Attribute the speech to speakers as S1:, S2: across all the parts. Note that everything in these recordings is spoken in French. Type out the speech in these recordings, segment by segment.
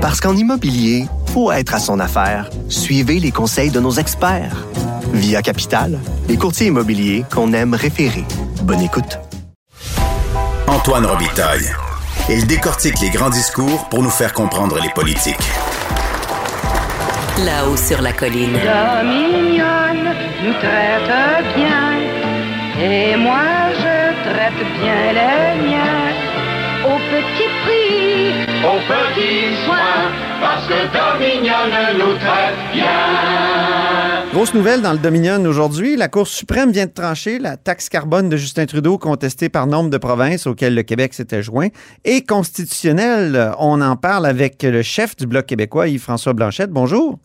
S1: Parce qu'en immobilier, faut être à son affaire. Suivez les conseils de nos experts. Via Capital, les courtiers immobiliers qu'on aime référer. Bonne écoute.
S2: Antoine Robitaille. Il décortique les grands discours pour nous faire comprendre les politiques.
S3: Là-haut sur la colline.
S4: La mignonne nous traite bien. Et moi, je traite bien les miens. Au petit prix,
S5: au petit soin, parce que Dominion nous traite bien.
S6: Grosse nouvelle dans le Dominion aujourd'hui. La Cour suprême vient de trancher la taxe carbone de Justin Trudeau contestée par nombre de provinces auxquelles le Québec s'était joint et constitutionnelle. On en parle avec le chef du Bloc québécois, Yves-François Blanchette. Bonjour.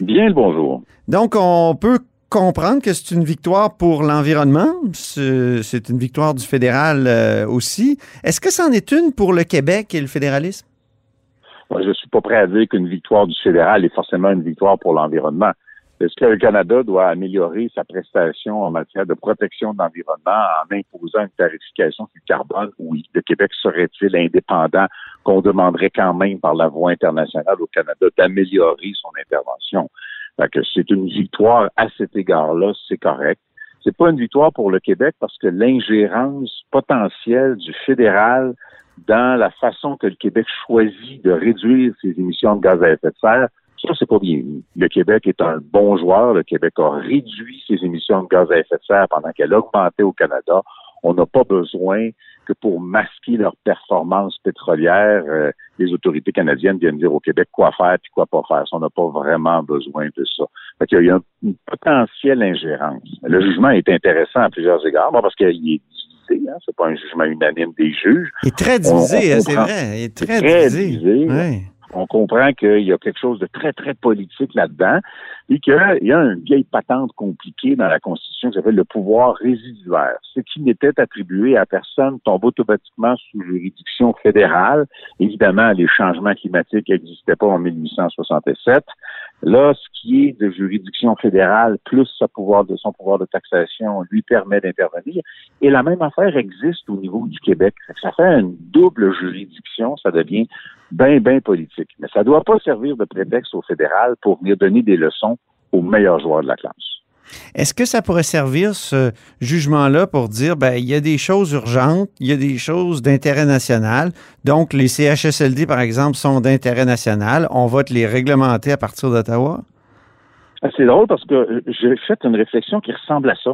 S7: Bien le bonjour.
S6: Donc, on peut comprendre que c'est une victoire pour l'environnement. C'est une victoire du fédéral euh, aussi. Est-ce que c'en est une pour le Québec et le fédéralisme?
S7: Moi, je ne suis pas prêt à dire qu'une victoire du fédéral est forcément une victoire pour l'environnement. Est-ce que le Canada doit améliorer sa prestation en matière de protection de l'environnement en imposant une tarification le carbone? Oui. Le Québec serait-il indépendant qu'on demanderait quand même par la voie internationale au Canada d'améliorer son intervention? Que c'est une victoire à cet égard-là, c'est correct. C'est pas une victoire pour le Québec parce que l'ingérence potentielle du fédéral dans la façon que le Québec choisit de réduire ses émissions de gaz à effet de serre, ça, c'est pas bien. Le Québec est un bon joueur. Le Québec a réduit ses émissions de gaz à effet de serre pendant qu'elle augmentait au Canada. On n'a pas besoin que pour masquer leur performance pétrolière, euh, les autorités canadiennes viennent dire au Québec quoi faire et quoi pas faire. on n'a pas vraiment besoin de ça. Fait Il y a une potentielle ingérence. Le jugement est intéressant à plusieurs égards, parce qu'il est divisé. Hein, c'est pas un jugement unanime des juges.
S6: Il est très divisé, hein, c'est vrai. Il est très, divisé
S7: on comprend qu'il y a quelque chose de très, très politique là-dedans et qu'il y a une vieille patente compliquée dans la Constitution qui s'appelle le pouvoir résiduaire. Ce qui n'était attribué à personne tombe automatiquement sous juridiction fédérale. Évidemment, les changements climatiques n'existaient pas en 1867. Là, ce qui est de juridiction fédérale plus pouvoir de, son pouvoir de taxation lui permet d'intervenir. Et la même affaire existe au niveau du Québec. Ça fait une double juridiction, ça devient bien, bien politique. Mais ça ne doit pas servir de prétexte au fédéral pour venir donner des leçons aux meilleurs joueurs de la classe.
S6: Est-ce que ça pourrait servir ce jugement-là pour dire ben il y a des choses urgentes, il y a des choses d'intérêt national, donc les CHSLD par exemple sont d'intérêt national, on va les réglementer à partir d'Ottawa?
S7: Ah, c'est drôle parce que j'ai fait une réflexion qui ressemble à ça.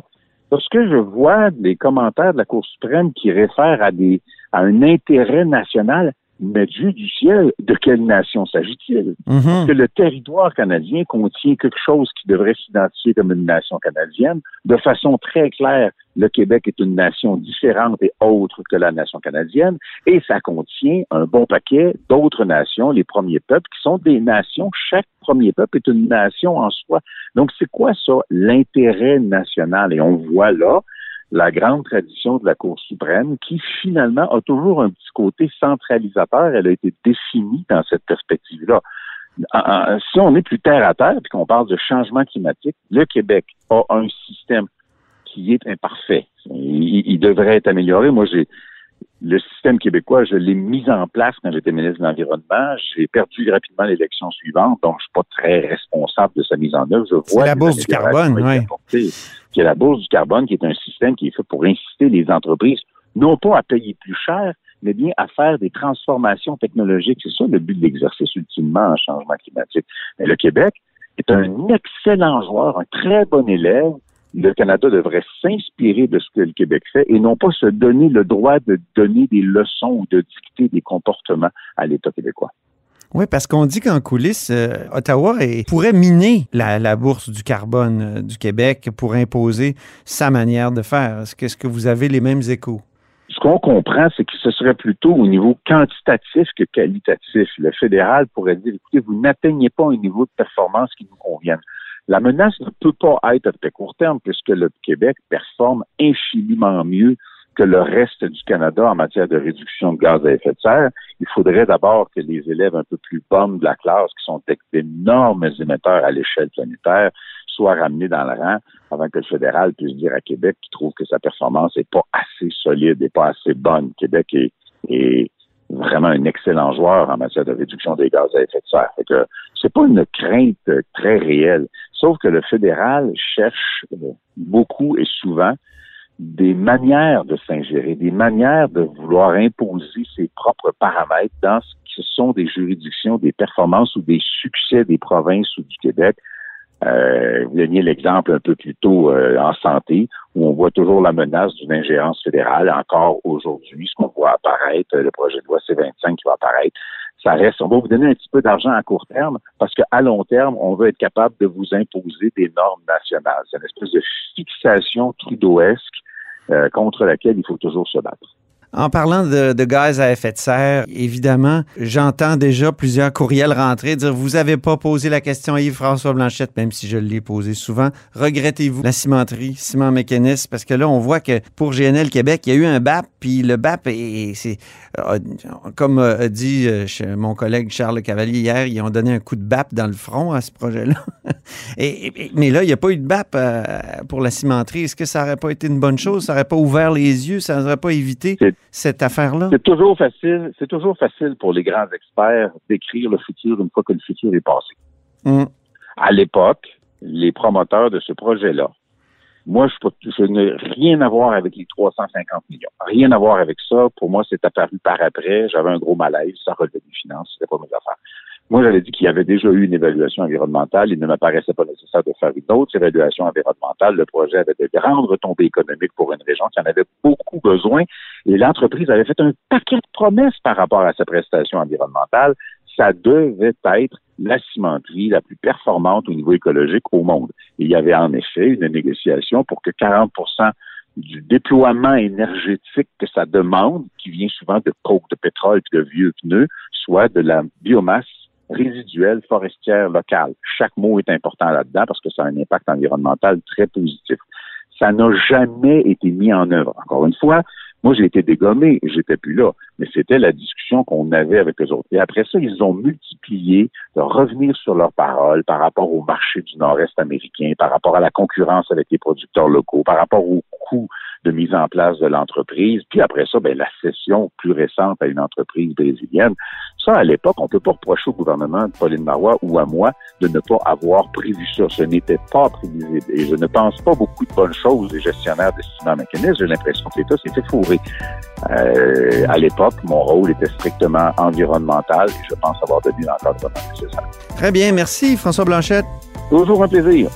S7: Parce que je vois des commentaires de la Cour suprême qui réfèrent à des à un intérêt national, mais Dieu du ciel, de quelle nation s'agit-il?
S6: Mm-hmm.
S7: Que le territoire canadien contient quelque chose qui devrait s'identifier comme une nation canadienne. De façon très claire, le Québec est une nation différente et autre que la nation canadienne, et ça contient un bon paquet d'autres nations, les premiers peuples, qui sont des nations. Chaque premier peuple est une nation en soi. Donc, c'est quoi ça, l'intérêt national? Et on voit là, la grande tradition de la Cour suprême qui finalement a toujours un petit côté centralisateur. Elle a été définie dans cette perspective-là. Si on est plus terre à terre et qu'on parle de changement climatique, le Québec a un système qui est imparfait. Il, devrait être amélioré. Moi, j'ai le système québécois, je l'ai mis en place quand j'étais ministre de l'Environnement. J'ai perdu rapidement l'élection suivante, donc je suis pas très responsable de sa mise en œuvre. Je
S6: vois la bourse du carbone, oui.
S7: C'est la bourse du carbone qui est un système qui est fait pour inciter les entreprises non pas à payer plus cher, mais bien à faire des transformations technologiques. C'est ça le but de l'exercice ultimement en changement climatique. Mais le Québec est un excellent joueur, un très bon élève le Canada devrait s'inspirer de ce que le Québec fait et non pas se donner le droit de donner des leçons ou de dicter des comportements à l'État québécois.
S6: Oui, parce qu'on dit qu'en coulisses, euh, Ottawa pourrait miner la, bourse du carbone euh, du Québec pour imposer sa manière de faire. Est-ce que, est que vous avez les mêmes échos?
S7: Ce qu'on comprend, c'est que ce serait plutôt au niveau quantitatif que qualitatif. Le fédéral pourrait dire, écoutez, vous n'atteignez pas un niveau de performance qui nous convienne. La menace ne peut pas être à très court terme puisque le Québec performe infiniment mieux que le reste du Canada en matière de réduction de gaz à effet de serre. Il faudrait d'abord que les élèves un peu plus bonnes de la classe, qui sont d'énormes émetteurs à l'échelle planétaire, soient ramenés dans le rang avant que le fédéral puisse dire à Québec qu'il trouve que sa performance n'est pas assez solide et pas assez bonne. Québec est, vraiment un excellent joueur en matière de réduction des gaz à effet de serre. Que c'est pas une crainte très réelle. Sauf que le fédéral cherche euh, beaucoup et souvent des manières de s'ingérer, des manières de vouloir imposer ses propres paramètres dans ce qui sont des juridictions, des performances ou des succès des provinces ou du Québec. Euh, vous donniez l'exemple un peu plus tôt euh, en santé, où on voit toujours la menace d'une ingérence fédérale encore aujourd'hui, ce qu'on voit apparaître, le projet de loi C25 qui va apparaître. Ça reste, on va vous donner un petit peu d'argent à court terme parce qu'à long terme, on veut être capable de vous imposer des normes nationales. C'est une espèce de fixation trudeauesque euh, contre laquelle il faut toujours se battre.
S6: En parlant de, gaz à effet de serre, évidemment, j'entends déjà plusieurs courriels rentrer dire vous n'avez pas posé la question à Yves-François Blanchette, même si je l'ai posé souvent. Regrettez-vous la cimenterie, ciment mécanisme, parce que là, on voit que pour GNL Québec, il y a eu un BAP, puis le BAP, c'est euh, comme a dit euh, mon collègue Charles Cavalier hier, ils ont donné un coup de BAP dans le front à ce projet-là. et, mais là, il n'y a pas eu de BAP euh, pour la cimenterie. Est-ce que ça n'aurait pas été une bonne chose? Ça n'aurait pas ouvert les yeux? Ça n'aurait pas évité cette affaire-là?
S7: C'est toujours facile, c'est toujours facile pour les grands experts d'écrire le futur une fois que le futur est passé. Hum. À l'époque, les promoteurs de ce projet-là, moi, je, je n'ai rien à voir avec les 350 millions. Rien à voir avec ça. Pour moi, c'est apparu par après. J'avais un gros malaise. Ça relevait des finances. C'était pas mes affaires. Moi, j'avais dit qu'il y avait déjà eu une évaluation environnementale. Il ne me paraissait pas nécessaire de faire une autre évaluation environnementale. Le projet avait de grandes retombées économiques pour une région qui en avait beaucoup besoin. Et l'entreprise avait fait un paquet de promesses par rapport à sa prestation environnementale. Ça devait être la cimenterie la plus performante au niveau écologique au monde. il y avait en effet une négociation pour que 40% du déploiement énergétique que ça demande, qui vient souvent de coke, de pétrole et de vieux pneus, soit de la biomasse résiduelle forestière locale. Chaque mot est important là-dedans parce que ça a un impact environnemental très positif. Ça n'a jamais été mis en œuvre. Encore une fois, moi, j'ai été dégommé, j'étais plus là, mais c'était la discussion qu'on avait avec eux autres. Et après ça, ils ont multiplié de revenir sur leurs paroles par rapport au marché du Nord-Est américain, par rapport à la concurrence avec les producteurs locaux, par rapport au coût de mise en place de l'entreprise. Puis après ça, ben, la cession plus récente à une entreprise brésilienne. Ça, à l'époque, on peut pas reprocher au gouvernement de Pauline Marois ou à moi de ne pas avoir prévu ça. Ce n'était pas prévisible. Et je ne pense pas beaucoup de bonnes choses des gestionnaires de ciment mécanisme. J'ai l'impression que l'État s'était fourré. Euh, à l'époque, mon rôle était strictement environnemental et je pense avoir donné l'encadrement nécessaire.
S6: Très bien. Merci, François Blanchette.
S7: Toujours un plaisir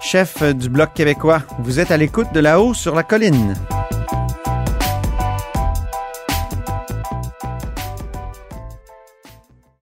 S6: chef du Bloc québécois. Vous êtes à l'écoute de là-haut sur la colline.